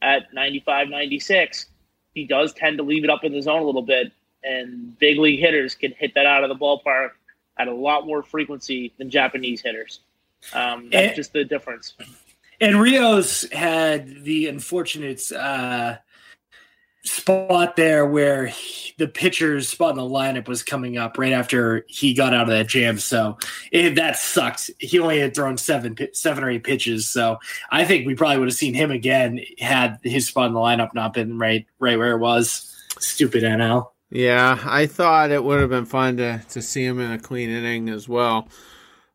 Speaker 4: at 95, 96, he does tend to leave it up in the zone a little bit. And big league hitters can hit that out of the ballpark at a lot more frequency than Japanese hitters. Um, that's and, just the difference.
Speaker 3: And Rios had the unfortunate uh, spot there where he, the pitcher's spot in the lineup was coming up right after he got out of that jam. So it, that sucked. He only had thrown seven, seven or eight pitches. So I think we probably would have seen him again had his spot in the lineup not been right, right where it was. Stupid NL.
Speaker 2: Yeah, I thought it would have been fun to to see him in a clean inning as well.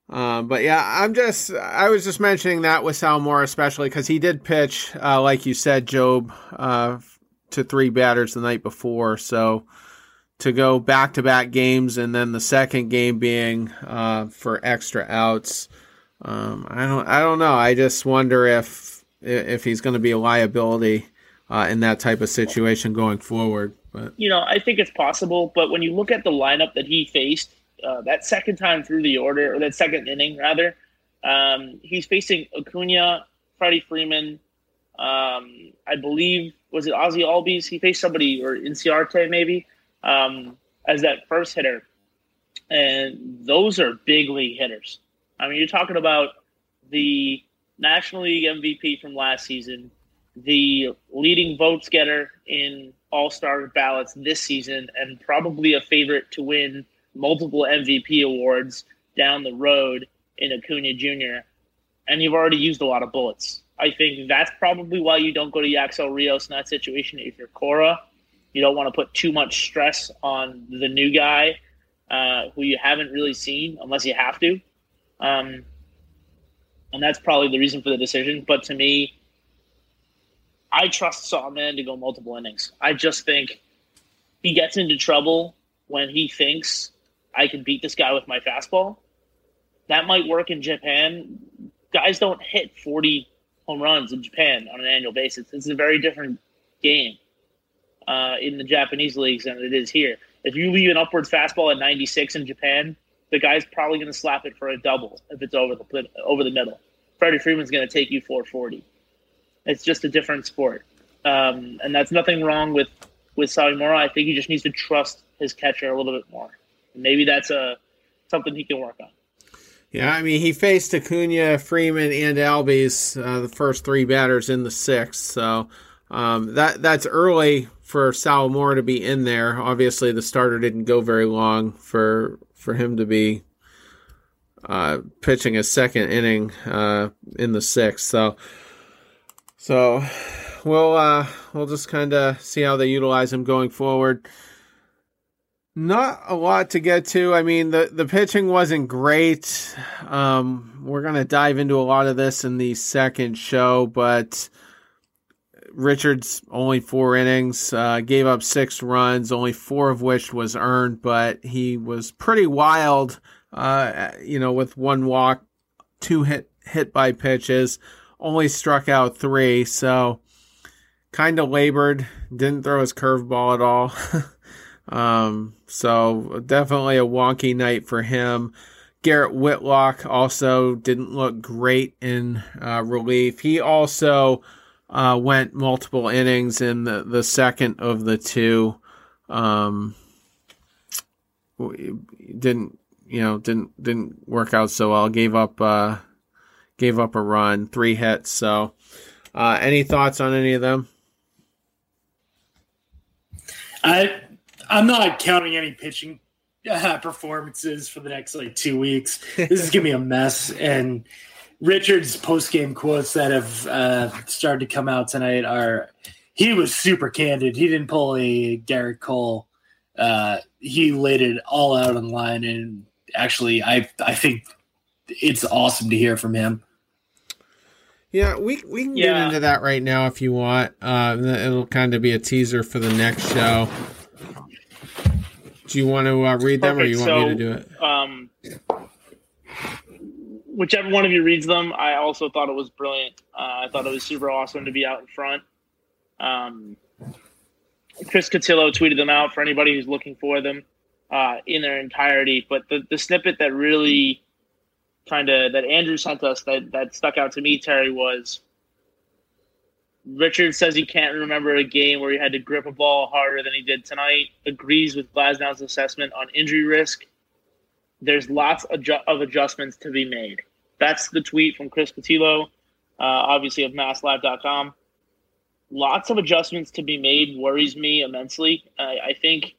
Speaker 2: Uh, but yeah, I'm just I was just mentioning that with Sawamura especially because he did pitch, uh, like you said, Job, uh, to three batters the night before. So to go back to back games and then the second game being uh, for extra outs, um, I don't I don't know. I just wonder if if he's going to be a liability uh, in that type of situation going forward. But
Speaker 4: you know, I think it's possible. But when you look at the lineup that he faced uh, that second time through the order, or that second inning rather, um, he's facing Acuna, Freddie Freeman, um, I believe was it Ozzy Albies? He faced somebody or Inciarte maybe um, as that first hitter. And those are big league hitters. I mean, you're talking about the National League MVP from last season, the leading votes getter in All Star ballots this season, and probably a favorite to win multiple MVP awards down the road in Acuna Jr. And you've already used a lot of bullets. I think that's probably why you don't go to Yaxel Rios in that situation. If you're Cora, you don't want to put too much stress on the new guy uh, who you haven't really seen unless you have to. Um, and that's probably the reason for the decision. But to me, I trust Sawman to go multiple innings. I just think he gets into trouble when he thinks I can beat this guy with my fastball. That might work in Japan. Guys don't hit 40 home runs in Japan on an annual basis. It's a very different game uh, in the Japanese leagues than it is here. If you leave an upwards fastball at 96 in Japan, the guy's probably going to slap it for a double if it's over the over the middle. Freddie Freeman's going to take you 440. It's just a different sport, um, and that's nothing wrong with with Sawamura. I think he just needs to trust his catcher a little bit more. Maybe that's a something he can work on.
Speaker 2: Yeah, I mean, he faced Acuna, Freeman, and Albies, uh, the first three batters in the sixth. So um, that that's early for Sawamura to be in there. Obviously, the starter didn't go very long for for him to be uh, pitching a second inning uh, in the sixth. So, so we'll uh, we'll just kind of see how they utilize him going forward. Not a lot to get to. I mean, the the pitching wasn't great. Um, we're gonna dive into a lot of this in the second show, but Richards only four innings, uh, gave up six runs, only four of which was earned, but he was pretty wild. Uh, you know, with one walk, two hit hit by pitches, only struck out three, so kind of labored. Didn't throw his curveball at all. um, so definitely a wonky night for him. Garrett Whitlock also didn't look great in uh, relief. He also uh, went multiple innings in the, the second of the two. Um, didn't you know didn't didn't work out so well. Gave up uh, gave up a run, three hits. So, uh, any thoughts on any of them?
Speaker 3: I I'm not counting any pitching uh, performances for the next like two weeks. This is gonna be a mess and Richard's post game quotes that have uh, started to come out tonight are he was super candid. He didn't pull a Gerrit Cole. Uh, he laid it all out on the line, and actually, I I think it's awesome to hear from him.
Speaker 2: Yeah, we we can yeah. get into that right now if you want. Uh, it'll kind of be a teaser for the next show. Do you want to uh, read them, Perfect. or you want so, me to do it?
Speaker 4: Um, whichever one of you reads them, I also thought it was brilliant. Uh, I thought it was super awesome to be out in front. Um, Chris Cotillo tweeted them out for anybody who's looking for them uh, in their entirety. But the, the snippet that really kind of that Andrew sent us that that stuck out to me, Terry, was Richard says he can't remember a game where he had to grip a ball harder than he did tonight. Agrees with Glasnow's assessment on injury risk there's lots of adjustments to be made. That's the tweet from Chris Cotillo, uh, obviously of masslive.com. Lots of adjustments to be made worries me immensely. I, I think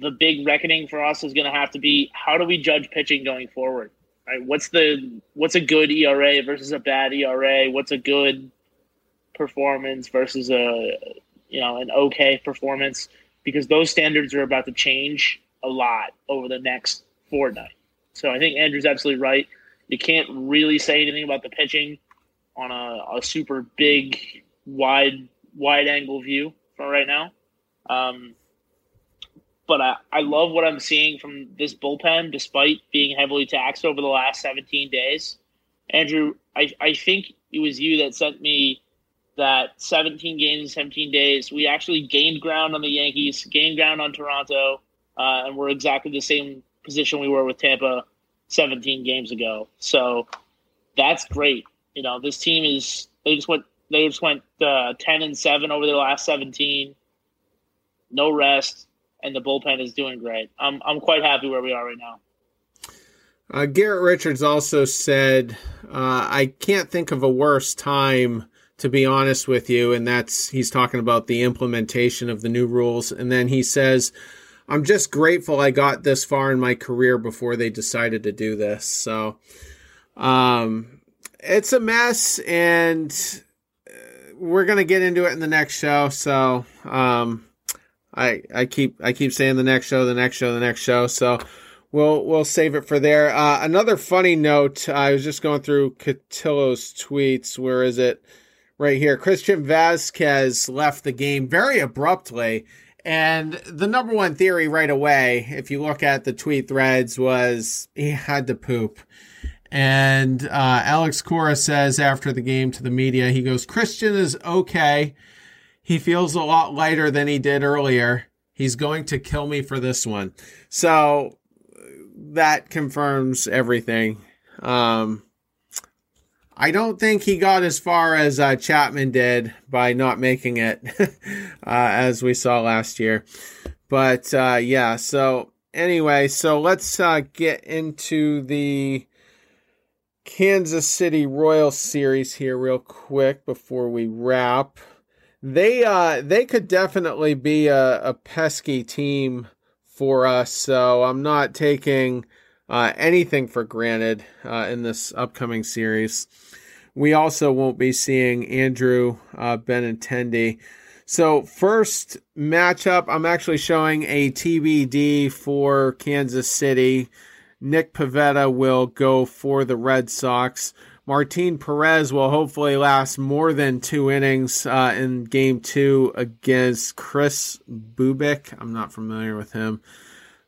Speaker 4: the big reckoning for us is going to have to be how do we judge pitching going forward? Right? What's the what's a good ERA versus a bad ERA? What's a good performance versus a you know an okay performance? Because those standards are about to change a lot over the next fortnight. So I think Andrew's absolutely right. You can't really say anything about the pitching on a, a super big, wide, wide angle view for right now. Um, but I, I love what I'm seeing from this bullpen, despite being heavily taxed over the last 17 days. Andrew, I, I think it was you that sent me that 17 games, 17 days. We actually gained ground on the Yankees, gained ground on Toronto, uh, and we're exactly the same position we were with Tampa 17 games ago. So that's great. You know, this team is they just went they just went uh, 10 and seven over their last 17. No rest. And the bullpen is doing great. I'm I'm quite happy where we are right now.
Speaker 2: Uh, Garrett Richards also said, uh, "I can't think of a worse time." To be honest with you, and that's he's talking about the implementation of the new rules. And then he says, I'm just grateful I got this far in my career before they decided to do this. So, um, it's a mess, and uh, we're gonna get into it in the next show. So, um, I I keep I keep saying the next show, the next show, the next show. So we'll we'll save it for there. Uh, another funny note. I was just going through Cotillo's tweets. Where is it? Right here. Christian Vasquez left the game very abruptly. And the number one theory right away, if you look at the tweet threads, was he had to poop. And uh, Alex Cora says after the game to the media, he goes, Christian is okay. He feels a lot lighter than he did earlier. He's going to kill me for this one. So that confirms everything. Um, I don't think he got as far as uh, Chapman did by not making it, uh, as we saw last year. But uh, yeah, so anyway, so let's uh, get into the Kansas City Royal series here real quick before we wrap. They uh they could definitely be a, a pesky team for us, so I'm not taking uh, anything for granted uh, in this upcoming series. We also won't be seeing Andrew uh, Benintendi. So first matchup, I'm actually showing a TBD for Kansas City. Nick Pivetta will go for the Red Sox. Martin Perez will hopefully last more than two innings uh, in game two against Kris Bubic. I'm not familiar with him.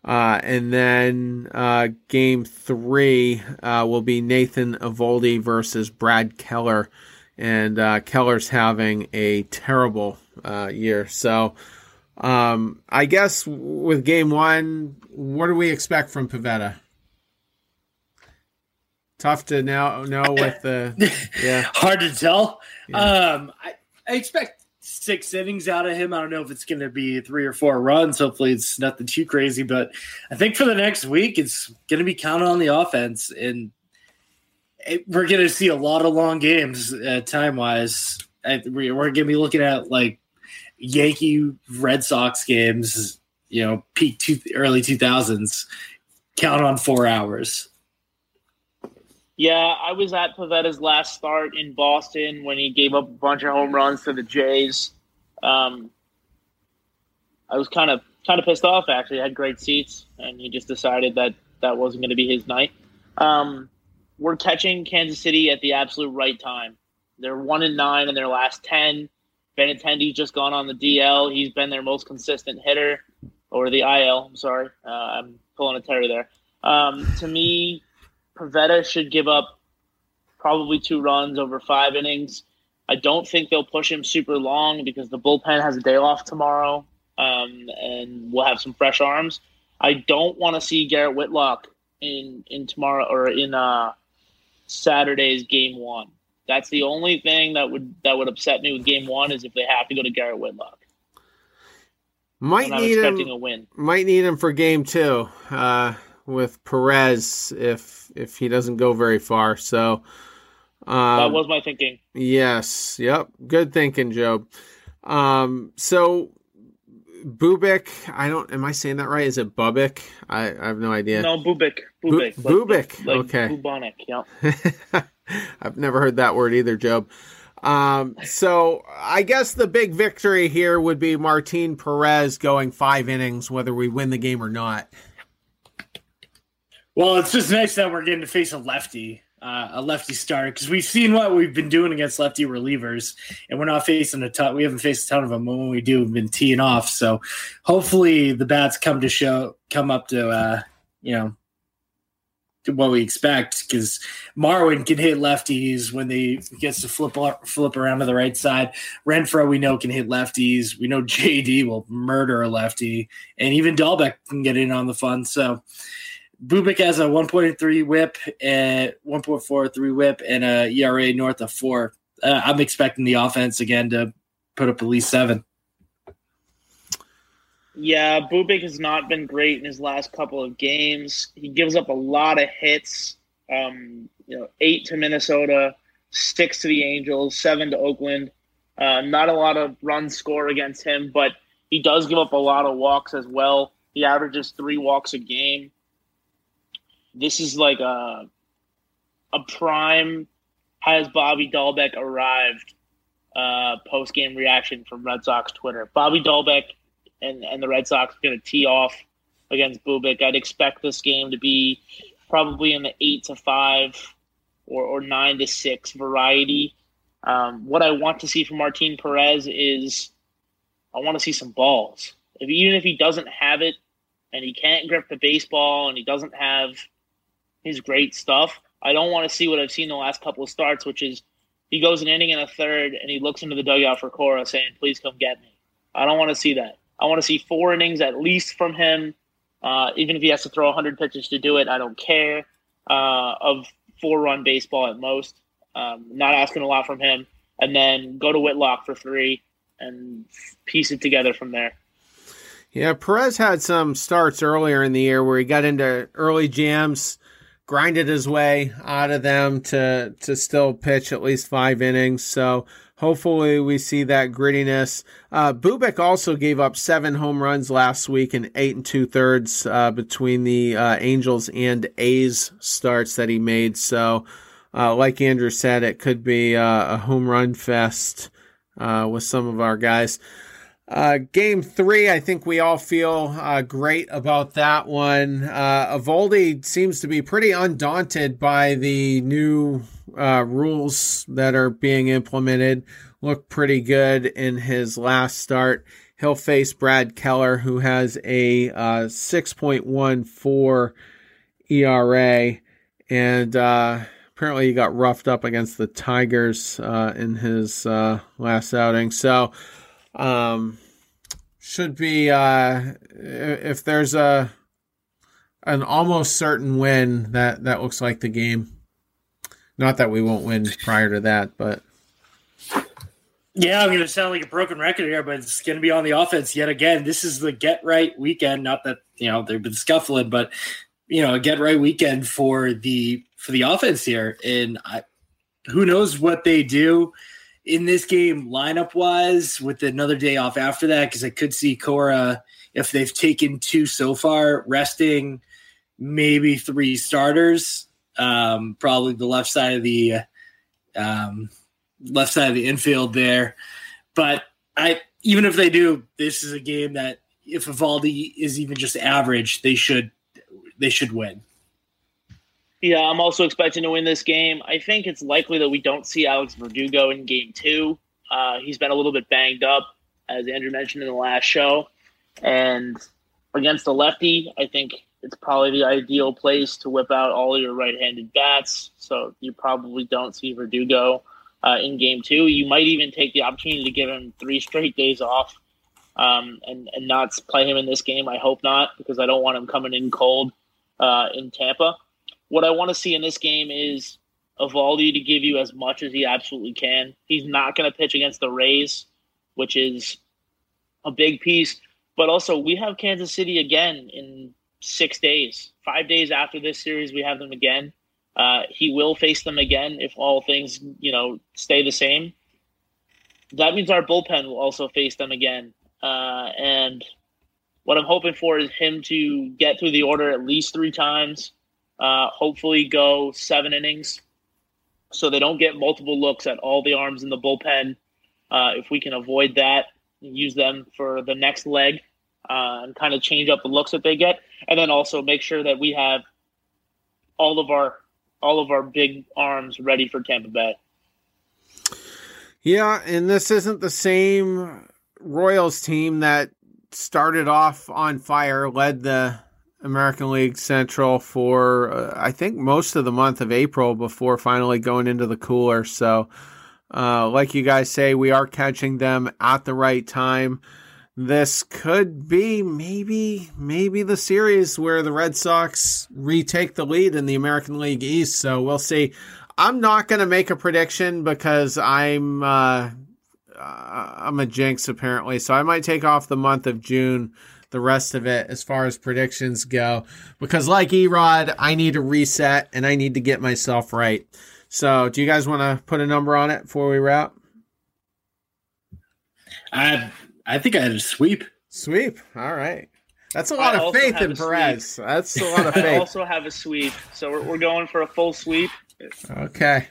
Speaker 2: Uh, and then uh, game three uh, will be Nathan Eovaldi versus Brad Keller. And uh, Keller's having a terrible uh, year. So um, I guess with game one, what do we expect from Pivetta? Tough to now know with the yeah.
Speaker 3: Hard to tell. Yeah. Um, I, I expect six innings out of him. I don't know if it's going to be three or four runs. Hopefully, it's nothing too crazy. But I think for the next week, it's going to be counted on the offense, and it, we're going to see a lot of long games uh, time wise. We're going to be looking at like Yankee Red Sox games. You know, peak two, early two thousands. Count on four hours.
Speaker 4: Yeah, I was at Pivetta's last start in Boston when he gave up a bunch of home runs to the Jays. Um, I was kind of kind of pissed off. Actually, I had great seats, and he just decided that that wasn't going to be his night. Um, we're catching Kansas City at the absolute right time. They're one and nine in their last ten. Benintendi's just gone on the DL. He's been their most consistent hitter, or the IL. I'm sorry, uh, I'm pulling a Terry there. Um, to me, Pivetta should give up probably two runs over five innings. I don't think they'll push him super long because the bullpen has a day off tomorrow, um, and we'll have some fresh arms. I don't want to see Garrett Whitlock in in tomorrow or in uh, Saturday's game one. That's the only thing that would that would upset me with game one is if they have to go to Garrett Whitlock.
Speaker 2: Might need him. A win. Might need him for game two. Uh, with Perez if if he doesn't go very far. So
Speaker 4: um, that was my thinking.
Speaker 2: Yes. Yep. Good thinking, Joe. Um, so Bubic, I don't. Am I saying that right? Is it Bubik? I, I have no idea.
Speaker 4: No, Bubic. Bubic.
Speaker 2: Bu- Bubic. Like, okay.
Speaker 4: Bubonic. Yeah.
Speaker 2: I've never heard that word either, Joe. Um, so I guess the big victory here would be Martin Perez going five innings, whether we win the game or not.
Speaker 3: Well, it's just nice that we're getting to face a lefty, uh, a lefty starter, because we've seen what we've been doing against lefty relievers, and we're not facing a ton. We haven't faced a ton of them. When we do, we've been teeing off. So hopefully, the bats come to show, come up to, uh, you know, what we expect. Because Marwin can hit lefties when they gets to flip flip around to the right side. Renfroe we know, can hit lefties. We know JD will murder a lefty, and even Dalbec can get in on the fun. So Bubic has a 1.3 WHIP and 1.43 WHIP and a ERA north of four. Uh, I'm expecting the offense again to put up at least seven.
Speaker 4: Yeah, Bubic has not been great in his last couple of games. He gives up a lot of hits. Um, you know, eight to Minnesota, six to the Angels, seven to Oakland. Uh, not a lot of runs score against him, but he does give up a lot of walks as well. He averages three walks a game. This is like a a prime. Has Bobby Dalbec arrived? Uh, Post game reaction from Red Sox Twitter. Bobby Dalbec and and the Red Sox are going to tee off against Bubic. I'd expect this game to be probably in the eight to five or, or nine to six variety. Um, what I want to see from Martin Perez is I want to see some balls. If, even if he doesn't have it and he can't grip the baseball and he doesn't have his great stuff, I don't want to see what I've seen the last couple of starts, which is he goes an inning and a third and he looks into the dugout for Cora saying, please come get me. I don't want to see that. I want to see four innings at least from him. Uh, even if he has to throw 100 pitches to do it, I don't care. Uh, of four run baseball at most. Um, not asking a lot from him. And then go to Whitlock for three and piece it together from there.
Speaker 2: Yeah, Perez had some starts earlier in the year where he got into early jams, grinded his way out of them to to still pitch at least five innings. So hopefully we see that grittiness. Uh, Bubic also gave up seven home runs last week in eight and two thirds uh, between the uh, Angels and A's starts that he made. So, uh, like Andrew said, it could be uh, a home run fest uh, with some of our guys. Uh, game three, I think we all feel uh, great about that one. Uh, seems to be pretty undaunted by the new uh, rules that are being implemented. Looked pretty good in his last start. He'll face Brad Keller, who has a uh, 6.14 ERA, and uh, apparently he got roughed up against the Tigers uh, in his last outing. So, um, should be uh, if there's a an almost certain win that that looks like the game. Not that we won't win prior to that, but
Speaker 3: yeah, I'm going to sound like a broken record here, but it's going to be on the offense yet again. This is the get right weekend. Not that you know they've been scuffling, but you know a get right weekend for the for the offense here, and I, who knows what they do in this game lineup wise with another day off after that because I could see Cora if they've taken two so far resting maybe three starters. Um, probably the left side of the um, left side of the infield there. But I even if they do this is a game that if Eovaldi is even just average they should they should win
Speaker 4: yeah, I'm also expecting to win this game. I think it's likely that we don't see Alex Verdugo in game two. Uh, he's been a little bit banged up, as Andrew mentioned in the last show. And against a lefty, I think it's probably the ideal place to whip out all your right handed bats. So you probably don't see Verdugo uh, in game two. You might even take the opportunity to give him three straight days off um, and, and not play him in this game. I hope not, because I don't want him coming in cold uh, in Tampa what I want to see in this game is Eovaldi to give you as much as he absolutely can. He's not going to pitch against the Rays, which is a big piece. But also, we have Kansas City again in six days. Five days after this series, we have them again. Uh, he will face them again if all things, you know, stay the same. That means our bullpen will also face them again. Uh, and what I'm hoping for is him to get through the order at least three times uh, hopefully, go seven innings so they don't get multiple looks at all the arms in the bullpen. Uh, if we can avoid that, use them for the next leg uh, and kind of change up the looks that they get, and then also make sure that we have all of our all of our big arms ready for Tampa Bay.
Speaker 2: Yeah, and this isn't the same Royals team that started off on fire, led the American League Central for uh, I think most of the month of April before finally going into the cooler. So, uh, like you guys say, we are catching them at the right time. This could be maybe maybe the series where the Red Sox retake the lead in the American League East. So we'll see. I'm not going to make a prediction because I'm uh, uh, I'm a jinx apparently, so I might take off the month of June, the rest of it as far as predictions go, because like Erod, I need to reset and I need to get myself right. So, do you guys want to put a number on it before we wrap?
Speaker 3: I I think I had a sweep.
Speaker 2: Sweep. All right. That's a lot I of faith in Perez. Sweep. That's a lot of faith. I
Speaker 4: also have a sweep, so we're, we're going for a full sweep.
Speaker 2: Okay.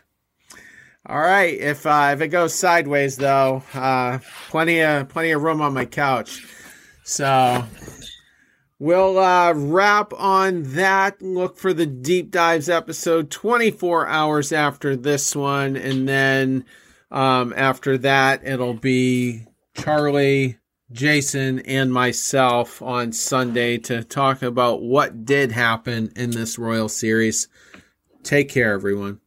Speaker 2: All right. If uh, if it goes sideways, though, uh, plenty of plenty of room on my couch. So we'll uh, wrap on that. Look for the deep dives episode 24 hours after this one, and then um, after that, it'll be Charlie, Jason, and myself on Sunday to talk about what did happen in this Royal Series. Take care, everyone.